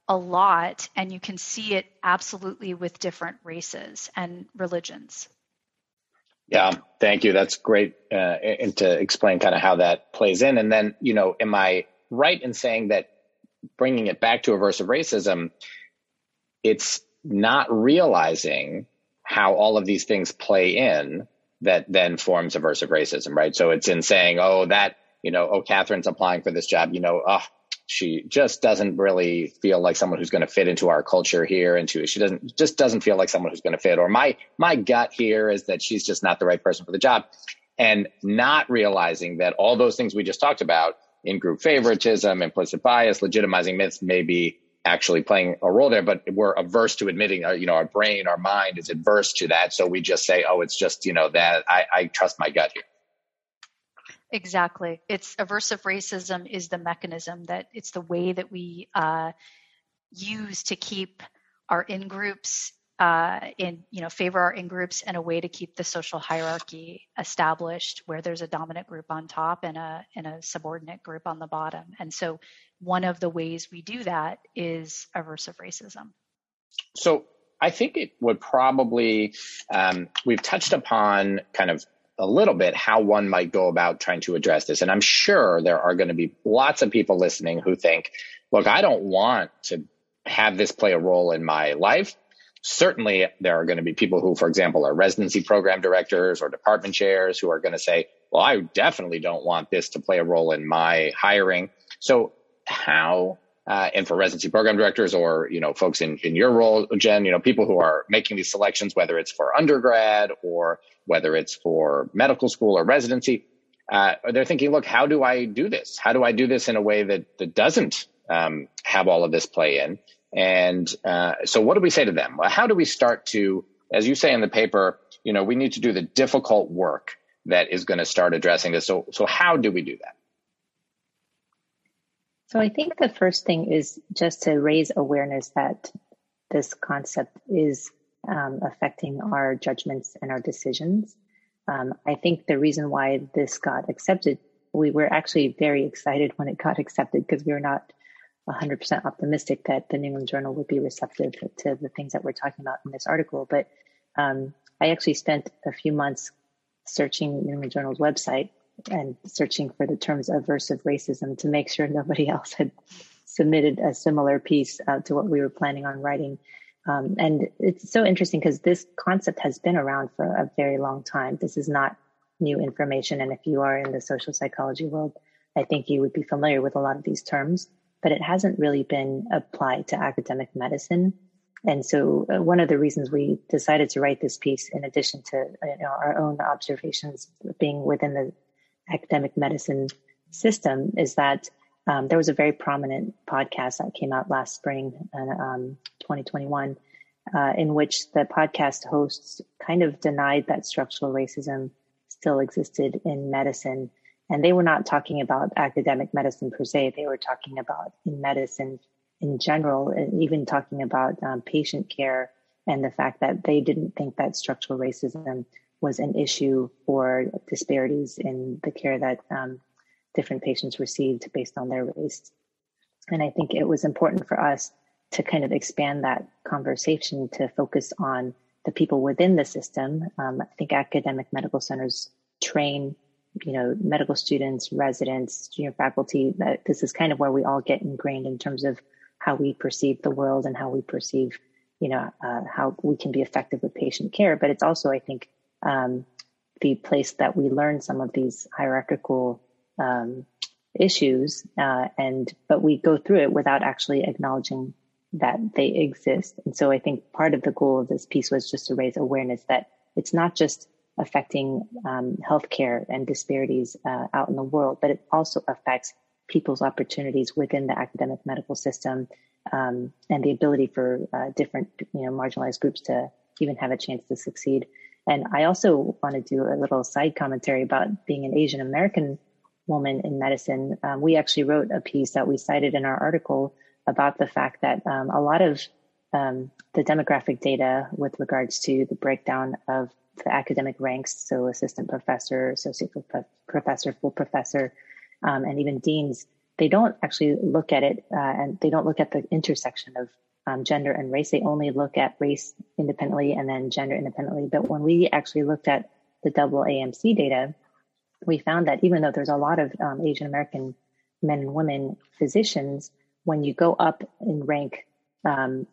a lot, and you can see it absolutely with different races and religions. Yeah, thank you. That's great, uh, and to explain kind of how that plays in. And then, you know, am I right in saying that bringing it back to aversive racism, it's not realizing how all of these things play in that then forms aversive racism, right? So it's in saying, oh, that, you know, oh, Catherine's applying for this job, you know, oh, she just doesn't really feel like someone who's going to fit into our culture here into she doesn't just doesn't feel like someone who's going to fit. Or my my gut here is that she's just not the right person for the job. And not realizing that all those things we just talked about in group favoritism implicit bias legitimizing myths may be actually playing a role there but we're averse to admitting uh, you know our brain our mind is adverse to that. So we just say oh it's just you know that i, I trust my gut here Exactly. It's aversive racism is the mechanism that it's the way that we uh, use to keep our in groups uh, in you know favor our in groups and a way to keep the social hierarchy established where there's a dominant group on top and a and a subordinate group on the bottom. And so one of the ways we do that is aversive racism. So I think it would probably um, we've touched upon kind of a little bit how one might go about trying to address this. And I'm sure there are going to be lots of people listening who think, look, I don't want to have this play a role in my life. Certainly, there are going to be people who, for example, are residency program directors or department chairs who are going to say, well, I definitely don't want this to play a role in my hiring. So, how uh, and for residency program directors or you know folks in, in your role jen you know people who are making these selections whether it's for undergrad or whether it's for medical school or residency uh, they're thinking look how do i do this? How do i do this in a way that that doesn't um, have all of this play in? And uh, so what do we say to them? Well, how do we start to as you say in the paper you know we need to do the difficult work that is going to start addressing this. So so how do we do that so I think the first thing is just to raise awareness that this concept is um, affecting our judgments and our decisions. Um, I think the reason why this got accepted, we were actually very excited when it got accepted because we were not 100% optimistic that the New England Journal would be receptive to the things that we're talking about in this article. But um, I actually spent a few months searching the New England Journal's website and searching for the terms aversive racism to make sure *laughs* nobody else had submitted a similar piece uh, to what we were planning on writing. Um, and it's so interesting because this concept has been around for a very long time. This is not new information. And if you are in the social psychology world, I think you would be familiar with a lot of these terms, but it hasn't really been applied to academic medicine. And so, uh, one of the reasons we decided to write this piece, in addition to you know, our own observations being within the academic medicine system is that um, there was a very prominent podcast that came out last spring, um, 2021, uh, in which the podcast hosts kind of denied that structural racism still existed in medicine. And they were not talking about academic medicine per se, they were talking about in medicine in general, and even talking about um, patient care and the fact that they didn't think that structural racism was an issue for disparities in the care that um, different patients received based on their race. And I think it was important for us to kind of expand that conversation to focus on the people within the system. Um, I think academic medical centers train, you know, medical students, residents, junior faculty. That this is kind of where we all get ingrained in terms of how we perceive the world and how we perceive, you know, uh, how we can be effective with patient care. But it's also, I think, um, the place that we learn some of these hierarchical um, issues, uh, and but we go through it without actually acknowledging that they exist. And so I think part of the goal of this piece was just to raise awareness that it's not just affecting um, healthcare and disparities uh, out in the world, but it also affects people's opportunities within the academic medical system um, and the ability for uh, different, you know, marginalized groups to even have a chance to succeed. And I also want to do a little side commentary about being an Asian American woman in medicine. Um, we actually wrote a piece that we cited in our article about the fact that um, a lot of um, the demographic data with regards to the breakdown of the academic ranks, so assistant professor, associate professor, full professor, um, and even deans, they don't actually look at it uh, and they don't look at the intersection of um, gender and race. They only look at race independently and then gender independently. But when we actually looked at the double AMC data, we found that even though there's a lot of um, Asian American men and women physicians, when you go up in rank, um,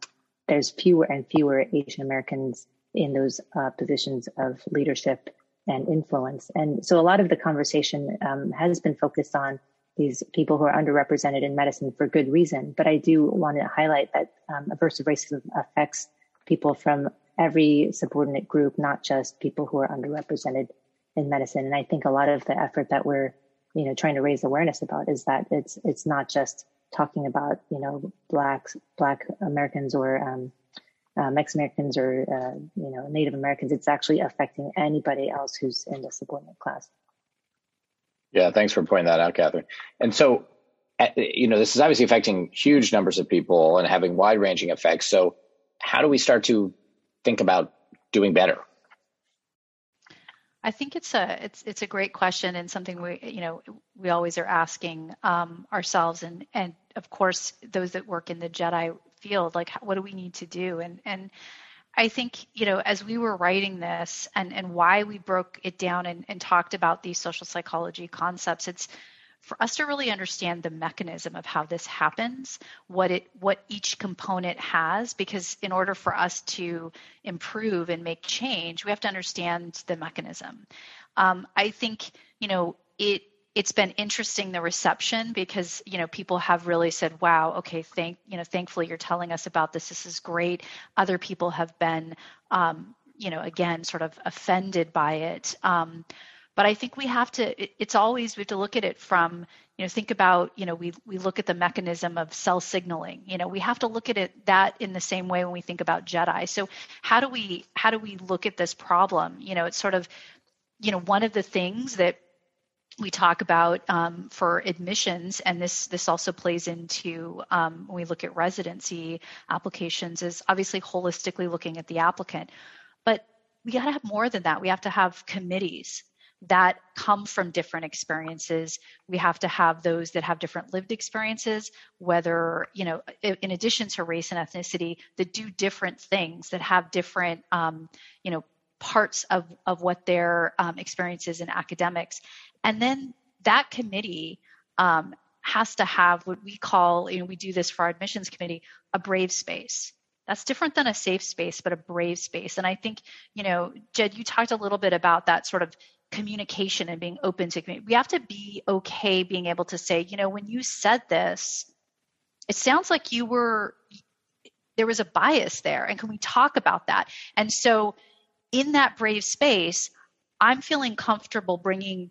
there's fewer and fewer Asian Americans in those uh, positions of leadership and influence. And so a lot of the conversation um, has been focused on these people who are underrepresented in medicine for good reason. But I do want to highlight that um, aversive racism affects people from every subordinate group, not just people who are underrepresented in medicine. And I think a lot of the effort that we're, you know, trying to raise awareness about is that it's it's not just talking about you know blacks, black Americans or um, uh, Mexican Americans or uh, you know Native Americans. It's actually affecting anybody else who's in the subordinate class. Yeah, thanks for pointing that out, Catherine. And so, you know, this is obviously affecting huge numbers of people and having wide ranging effects. So, how do we start to think about doing better? I think it's a it's it's a great question and something we you know we always are asking um, ourselves and and of course those that work in the Jedi field like what do we need to do and and I think, you know, as we were writing this and, and why we broke it down and, and talked about these social psychology concepts, it's for us to really understand the mechanism of how this happens, what it what each component has, because in order for us to improve and make change, we have to understand the mechanism. Um, I think, you know, it it's been interesting the reception because you know people have really said wow okay thank you know thankfully you're telling us about this. This is great. Other people have been um, you know again sort of offended by it. Um, but i think we have to it, it's always we have to look at it from you know think about you know we we look at the mechanism of cell signaling. You know we have to look at it that in the same way when we think about jedi. So how do we how do we look at this problem? You know it's sort of you know one of the things that we talk about um, for admissions, and this this also plays into um, when we look at residency applications, is obviously holistically looking at the applicant. But we got to have more than that. We have to have committees that come from different experiences. We have to have those that have different lived experiences, whether, you know, in addition to race and ethnicity, that do different things, that have different, um, you know, parts of, of what their um, experience is in academics. And then that committee um, has to have what we call, you know, we do this for our admissions committee, a brave space. That's different than a safe space, but a brave space. And I think, you know, Jed, you talked a little bit about that sort of communication and being open to community. We have to be okay being able to say, you know, when you said this, it sounds like you were there was a bias there and can we talk about that and so in that brave space, I'm feeling comfortable bringing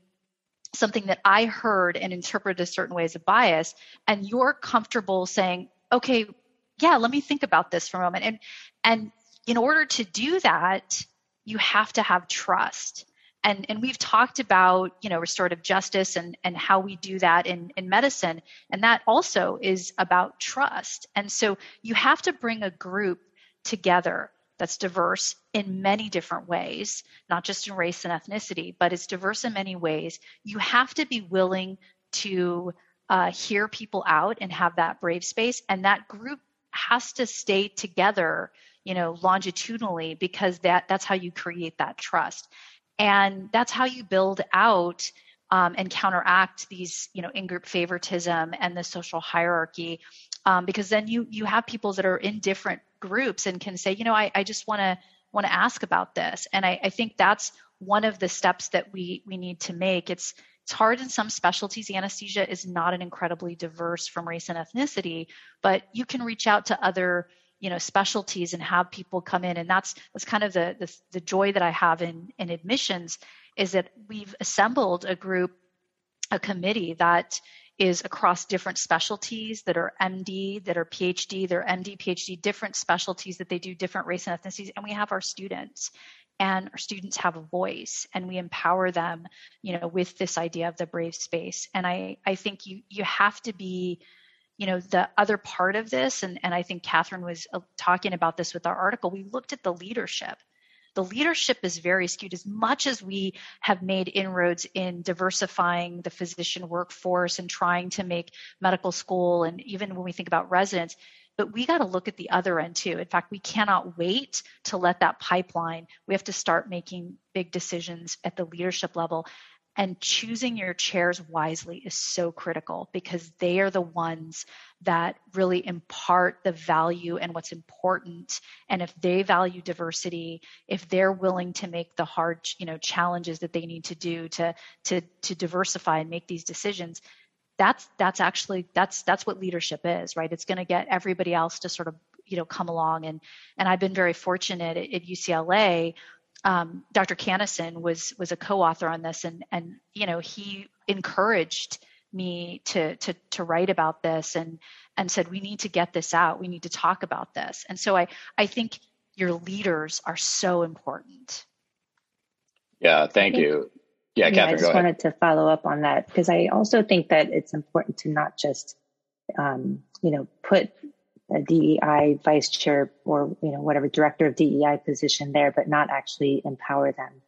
something that I heard and interpreted a certain way as a bias, and you're comfortable saying, okay, yeah, let me think about this for a moment. And and in order to do that, you have to have trust. And and we've talked about, you know, restorative justice and, and how we do that in, in medicine. And that also is about trust. And so you have to bring a group together that's diverse in many different ways, not just in race and ethnicity, but it's diverse in many ways. You have to be willing to uh, hear people out and have that brave space, and that group has to stay together, you know, longitudinally because that that's how you create that trust, and that's how you build out. Um, and counteract these, you know, in-group favoritism and the social hierarchy, um, because then you you have people that are in different groups and can say, you know, I, I just want to want to ask about this. And I, I think that's one of the steps that we we need to make. It's it's hard in some specialties. Anesthesia is not an incredibly diverse from race and ethnicity, but you can reach out to other you know specialties and have people come in and that's that's kind of the the, the joy that i have in in admissions is that we've assembled a group a committee that is across different specialties that are MD, that are PhD, they're MD, PhD, different specialties that they do different race and ethnicities. And we have our students and our students have a voice and we empower them, you know, with this idea of the brave space. And I, I think you, you have to be, you know, the other part of this, and, and I think Catherine was uh, talking about this with our article, we looked at the leadership the leadership is very skewed. As much as we have made inroads in diversifying the physician workforce and trying to make medical school and even when we think about residents but we got to look at the other end too. In fact we cannot wait to let that pipeline we have to start making big decisions at the leadership level and choosing your chairs wisely is so critical because they are the ones that really impart the value and what's important. And if they value diversity, if they're willing to make the hard, you know, challenges that they need to do to to to diversify and make these decisions, that's that's actually that's that's what leadership is, right? It's going to get everybody else to sort of you know come along and and I've been very fortunate at, at UCLA um, Dr. Cannesson was was a co-author on this, and and you know he encouraged me to to to write about this and and said we need to get this out, we need to talk about this, and so I I think your leaders are so important. Yeah, thank you. Yeah, yeah Catherine, I just wanted to follow up on that because I also think that it's important to not just um, you know put a DEI vice chair or you know whatever director of DEI position there, but not actually empower them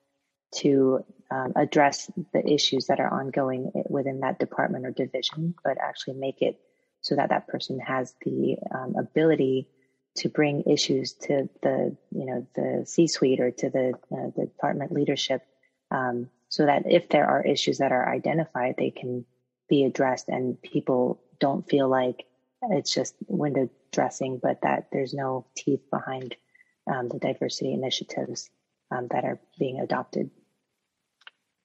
to um, address the issues that are ongoing within that department or division, but actually make it so that that person has the um, ability to bring issues to the you know the C-suite or to the, uh, the department leadership, um, so that if there are issues that are identified, they can be addressed, and people don't feel like it's just window dressing, but that there's no teeth behind um, the diversity initiatives um, that are being adopted.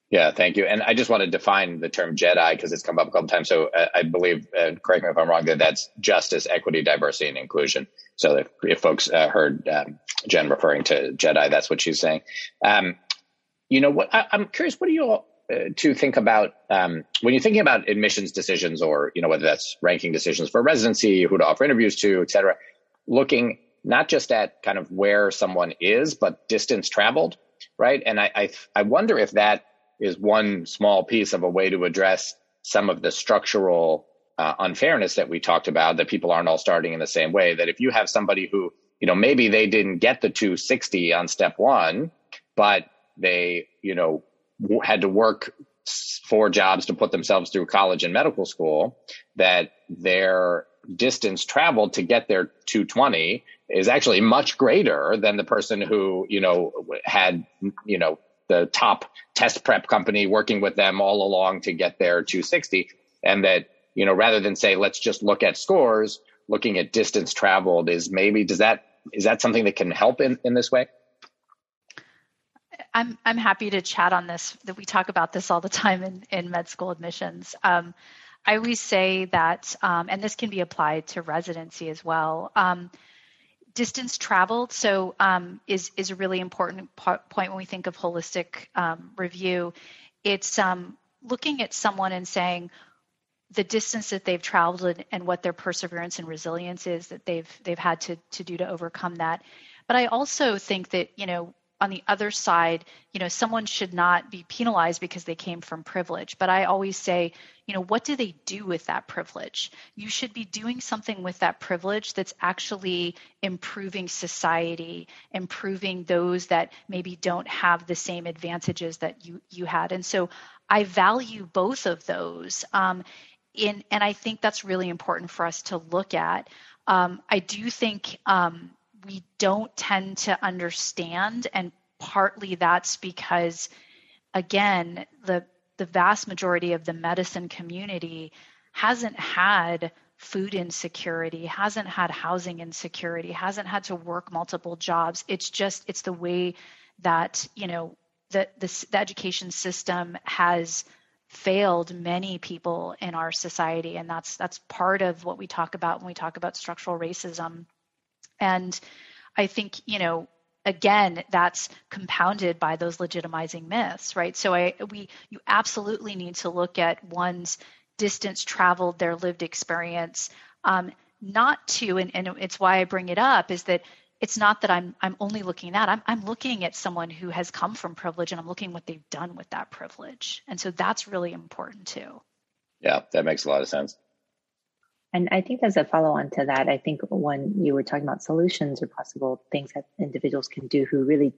Yeah, thank you. And I just want to define the term JEDI because it's come up a couple times. So uh, I believe, uh, correct me if I'm wrong, that that's justice, equity, diversity, and inclusion. So if, if folks uh, heard um, Jen referring to JEDI, that's what she's saying. Um, you know, what I, am curious, what do you all to think about um, when you're thinking about admissions decisions, or you know, whether that's ranking decisions for residency, who to offer interviews to, et cetera, looking not just at kind of where someone is, but distance traveled, right? And I, I, I wonder if that is one small piece of a way to address some of the structural uh, unfairness that we talked about that people aren't all starting in the same way that if you have somebody who you know maybe they didn't get the 260 on step one but they you know had to work four jobs to put themselves through college and medical school that their distance traveled to get their 220 is actually much greater than the person who you know had you know the top test prep company working with them all along to get their 260 and that you know rather than say let's just look at scores looking at distance traveled is maybe does that is that something that can help in, in this way I'm I'm happy to chat on this. That we talk about this all the time in, in med school admissions. Um, I always say that, um, and this can be applied to residency as well. Um, distance traveled so um, is is a really important point when we think of holistic um, review. It's um, looking at someone and saying the distance that they've traveled and, and, what their perseverance and resilience is that they've they've had to to do to overcome that. But I also think that you know on the other side, you know, someone should not be penalized because they came from privilege. But I always say, you know, what do they do with that privilege? You should be doing something with that privilege that's actually improving society, improving those that maybe don't have the same advantages that you you had. And so I value both of those. Um, in, and I think that's really important for us to look at. Um, I do think um, we don't tend to understand and partly that's because again the the vast majority of the medicine community hasn't had food insecurity hasn't had housing insecurity hasn't had to work multiple jobs. It's just it's the way that you know the the, the education system has failed many people in our society and that's that's part of what we talk about when we talk about structural racism and I think, you know, again, that's compounded by those legitimizing myths, right? So I we you absolutely need to look at one's distance traveled, their lived experience, um, not to, and, and it's why I bring it up, is that it's not that I'm I'm only looking at I'm I'm looking at someone who has come from privilege and I'm looking what they've done with that privilege. And so that's really important too. Yeah, that makes a lot of sense. And I think as a follow on to that, I think when you were talking about solutions or possible things that individuals can do who really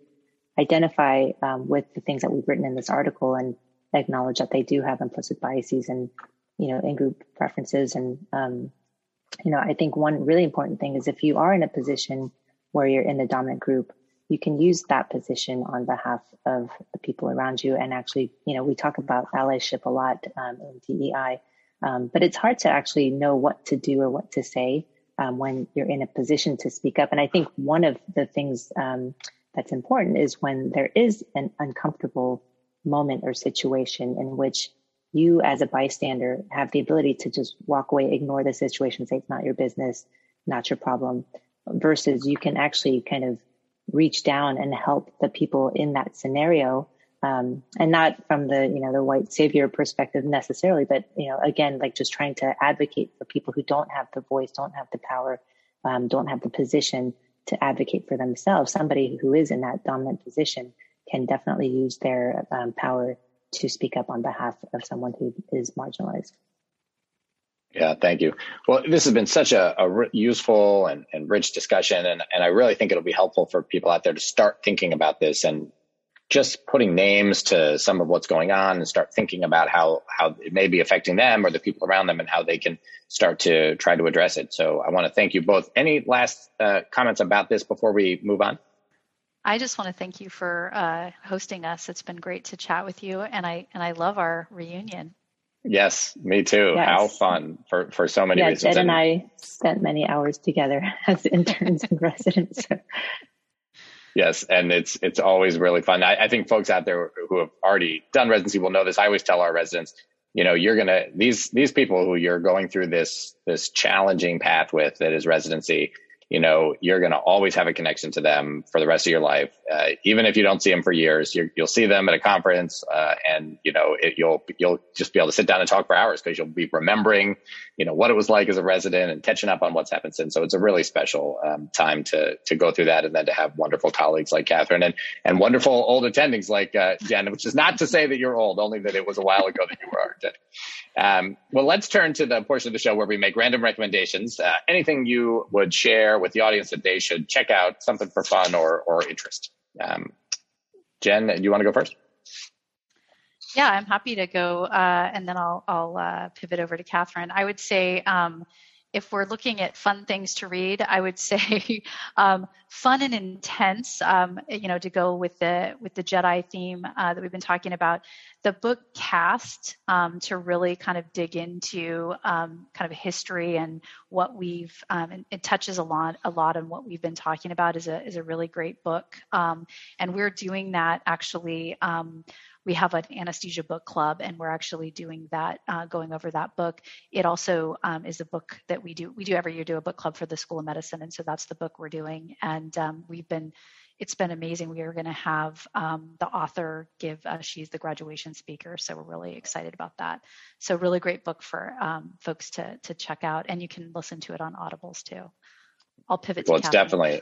identify um, with the things that we've written in this article and acknowledge that they do have implicit biases and, you know, in group preferences. And, um, you know, I think one really important thing is if you are in a position where you're in the dominant group, you can use that position on behalf of the people around you. And actually, you know, we talk about allyship a lot um, in DEI um, but it's hard to actually know what to do or what to say um, when you're in a position to speak up. And I think one of the things um, that's important is when there is an uncomfortable moment or situation in which you as a bystander have the ability to just walk away, ignore the situation, say it's not your business, not your problem, versus you can actually kind of reach down and help the people in that scenario um, and not from the you know the white savior perspective necessarily, but you know again like just trying to advocate for people who don't have the voice, don't have the power, um, don't have the position to advocate for themselves. Somebody who is in that dominant position can definitely use their um, power to speak up on behalf of someone who is marginalized. Yeah, thank you. Well, this has been such a, useful and, and rich discussion, and, and I really think it'll be helpful for people out there to start thinking about this and just putting names to some of what's going on and start thinking about how how it may be affecting them or the people around them and how they can start to try to address it. So I want to thank you both. Any last uh, comments about this before we move on? I just want to thank you for uh, hosting us. It's been great to chat with you, and I and I love our reunion. Yes, me too. Yes. How fun for for so many yeah, reasons. Jed and I spent many hours together *laughs* as interns and residents. *laughs* Yes, and it's it's always really fun. I, I, think folks out there who have already done residency will know this. I always tell our residents, you know, you're gonna these these people who you're going through this this challenging path with that is residency you know, you're going to always have a connection to them for the rest of your life. Uh, even if you don't see them for years, you will see them at a conference, uh, and you know, it, you'll you'll just be able to sit down and talk for hours because you'll be remembering, you know, what it was like as a resident and catching up on what's happened since. So it's a really special um, time to to go through that, and then to have wonderful colleagues like Catherine and and wonderful old attendings like uh, Jen. Which is not to say that you're old, only that it was a while ago that you were. Um, well, let's turn to the portion of the show where we make random recommendations. Uh, anything you would share with the audience that they should check out, something for fun or or interest. Um, Jen, do you want to go first? Yeah, I'm happy to go, uh, and then I'll I'll uh, pivot over to Catherine. I would say um, if we're looking at fun things to read, I would *laughs* say um, fun and intense. Um, you know, to go with the with the Jedi theme uh, that we've been talking about. The book Caste um, to really kind of dig into um, kind of history and what we've. Um, it touches a lot a lot on what we've been talking about. is a is a really great book, um, and we're doing that actually we have an anesthesia book club and we're actually doing that uh, going over that book. It also um, is a book that we do we do every year do a book club for the school of medicine and so that's the book we're doing. And um, we've been it's been amazing. We are going to have um, the author give uh, she's the graduation speaker so we're really excited about that. So really great book for um, folks to to check out and you can listen to it on audibles too. I'll pivot well it's definitely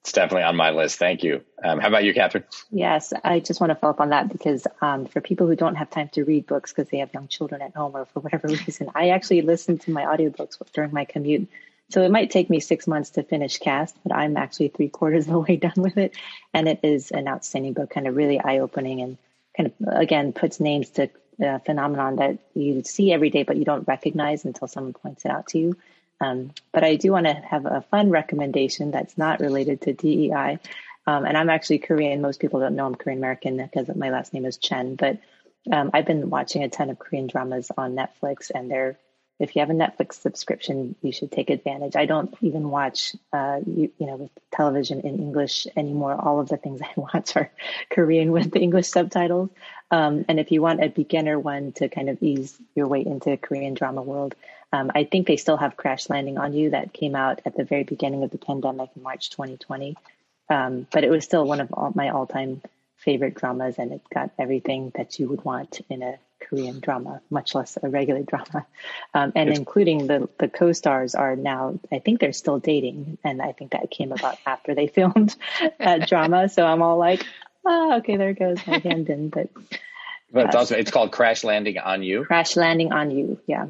it's definitely on my list. Thank you. Um, how about you, Catherine? Yes, I just want to follow up on that because um, for people who don't have time to read books because they have young children at home or for whatever *laughs* reason, I actually listen to my audiobooks during my commute. So it might take me six months to finish Caste, but I'm actually three quarters *laughs* of the way done with it. And it is an outstanding book, kind of really eye opening and kind of, again, puts names to a phenomenon that you see every day, but you don't recognize until someone points it out to you. Um, but I do want to have a fun recommendation that's not related to DEI. Um, and I'm actually Korean. Most people don't know I'm Korean American because my last name is Chen. But um, I've been watching a ton of Korean dramas on Netflix, and they're if you have a Netflix subscription, you should take advantage. I don't even watch, uh, you, you, know, with television in English anymore. All of the things *laughs* I watch are Korean with the English subtitles. Um, and if you want a beginner one to kind of ease your way into Korean drama world, um, I think they still have Crash Landing on You that came out at the very beginning of the pandemic in March 2020. Um, but it was still one of all, my all time favorite dramas, and it got everything that you would want in a Korean drama, much less a regular *laughs* drama. Um, and including the, the co stars are now, I think they're still dating. And I think that came about *laughs* after they filmed that drama. So I'm all like, oh, okay, there goes my hand in. But, but it's uh, also, it's called Crash Landing on You. Crash Landing on You, yeah.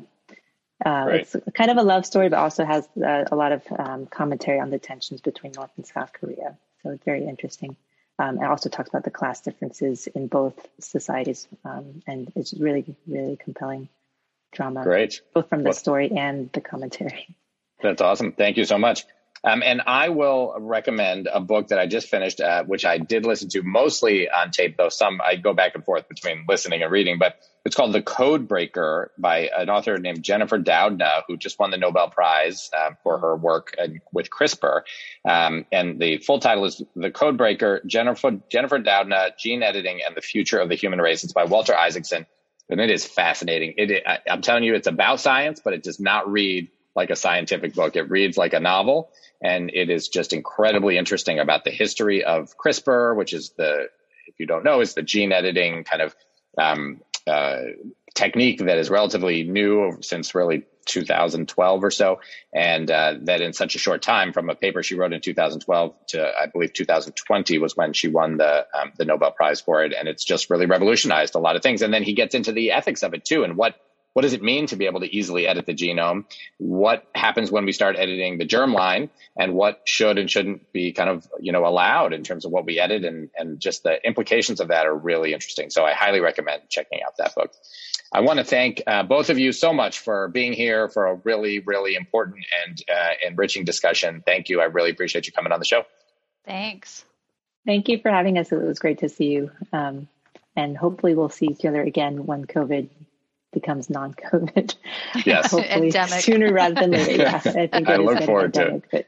Uh, it's kind of a love story, but also has uh, a lot of um, commentary on the tensions between North and South Korea. So it's very interesting. Um, it also talks about the class differences in both societies, um, and it's really, really compelling drama. Great, both from the well, story and the commentary. That's awesome. Thank you so much. Um, and I will recommend a book that I just finished, uh, which I did listen to mostly on tape, though some I go back and forth between listening and reading. But it's called The Code Breaker by an author named Jennifer Doudna, who just won the Nobel Prize uh, for her work with CRISPR. Um, and the full title is The Code Breaker: Jennifer Jennifer Doudna, Gene Editing and the Future of the Human Race. It's by Walter Isaacson, and it is fascinating. It, I, I'm telling you, it's about science, but it does not read like a scientific book. It reads like a novel and it is just incredibly interesting about the history of CRISPR, which is the, if you don't know, is the gene editing kind of um, uh, technique that is relatively new since really 2012 or so, and uh, that in such a short time, from a paper she wrote in 2012 to I believe 2020 was when she won the um, the Nobel Prize for it, and it's just really revolutionized a lot of things. And then he gets into the ethics of it too, and what what does it mean to be able to easily edit the genome? What happens when we start editing the germline and what should and shouldn't be kind of, you know, allowed in terms of what we edit and, and just the implications of that are really interesting. So I highly recommend checking out that book. I want to thank uh, both of you so much for being here for a really, really important and uh, enriching discussion. Thank you. I really appreciate you coming on the show. Thanks. Thank you for having us. It was great to see you. Um, and hopefully we'll see each other again when COVID becomes non-COVID. *laughs* Yes, hopefully sooner rather than later. Yeah, *laughs* I think I look forward to it. But,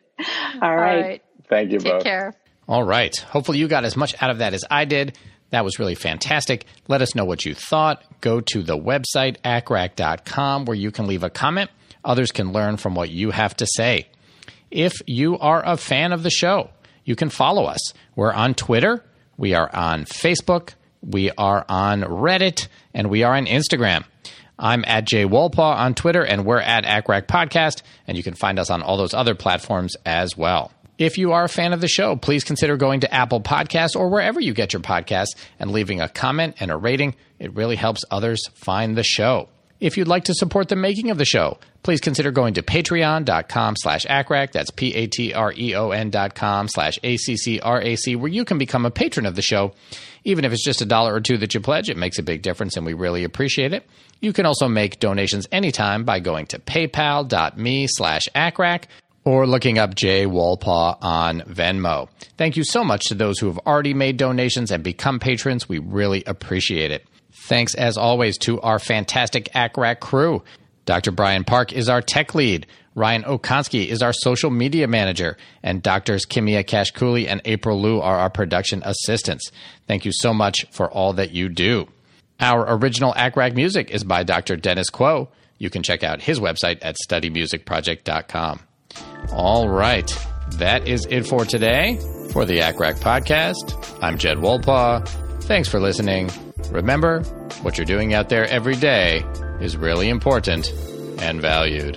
all, all right. right. Thank you Take both. care. All right. Hopefully, you got as much out of that as I did. That was really fantastic. Let us know what you thought. Go to the website, accrac.com, where you can leave a comment. Others can learn from what you have to say. If you are a fan of the show, you can follow us. We're on Twitter, we are on Facebook, we are on Reddit, and we are on Instagram. I'm at Jay Wolpaw on Twitter, and we're at ACCRAC Podcast, and you can find us on all those other platforms as well. If you are a fan of the show, please consider going to Apple Podcasts or wherever you get your podcasts and leaving a comment and a rating. It really helps others find the show. If you'd like to support the making of the show, please consider going to patreon.com slash ACCRAC. That's P-A-T-R-E-O-N dot com slash A-C-C-R-A-C, where you can become a patron of the show. Even if it's just a dollar or two that you pledge, it makes a big difference and we really appreciate it. You can also make donations anytime by going to paypal.me slash ACCRAC or looking up Jay Wolpaw on Venmo. Thank you so much to those who have already made donations and become patrons. We really appreciate it. Thanks as always to our fantastic ACCRAC crew. Dr. Brian Park is our tech lead. Ryan Okonski is our social media manager, and doctors Kimia Kashkuli and April Liu are our production assistants. Thank you so much for all that you do. Our original ACCRAC music is by Dr. Dennis Quo. You can check out his website at studymusicproject.com. All right. That is it for today for the ACCRAC podcast. I'm Jed Wolpaw. Thanks for listening. Remember, what you're doing out there every day is really important and valued.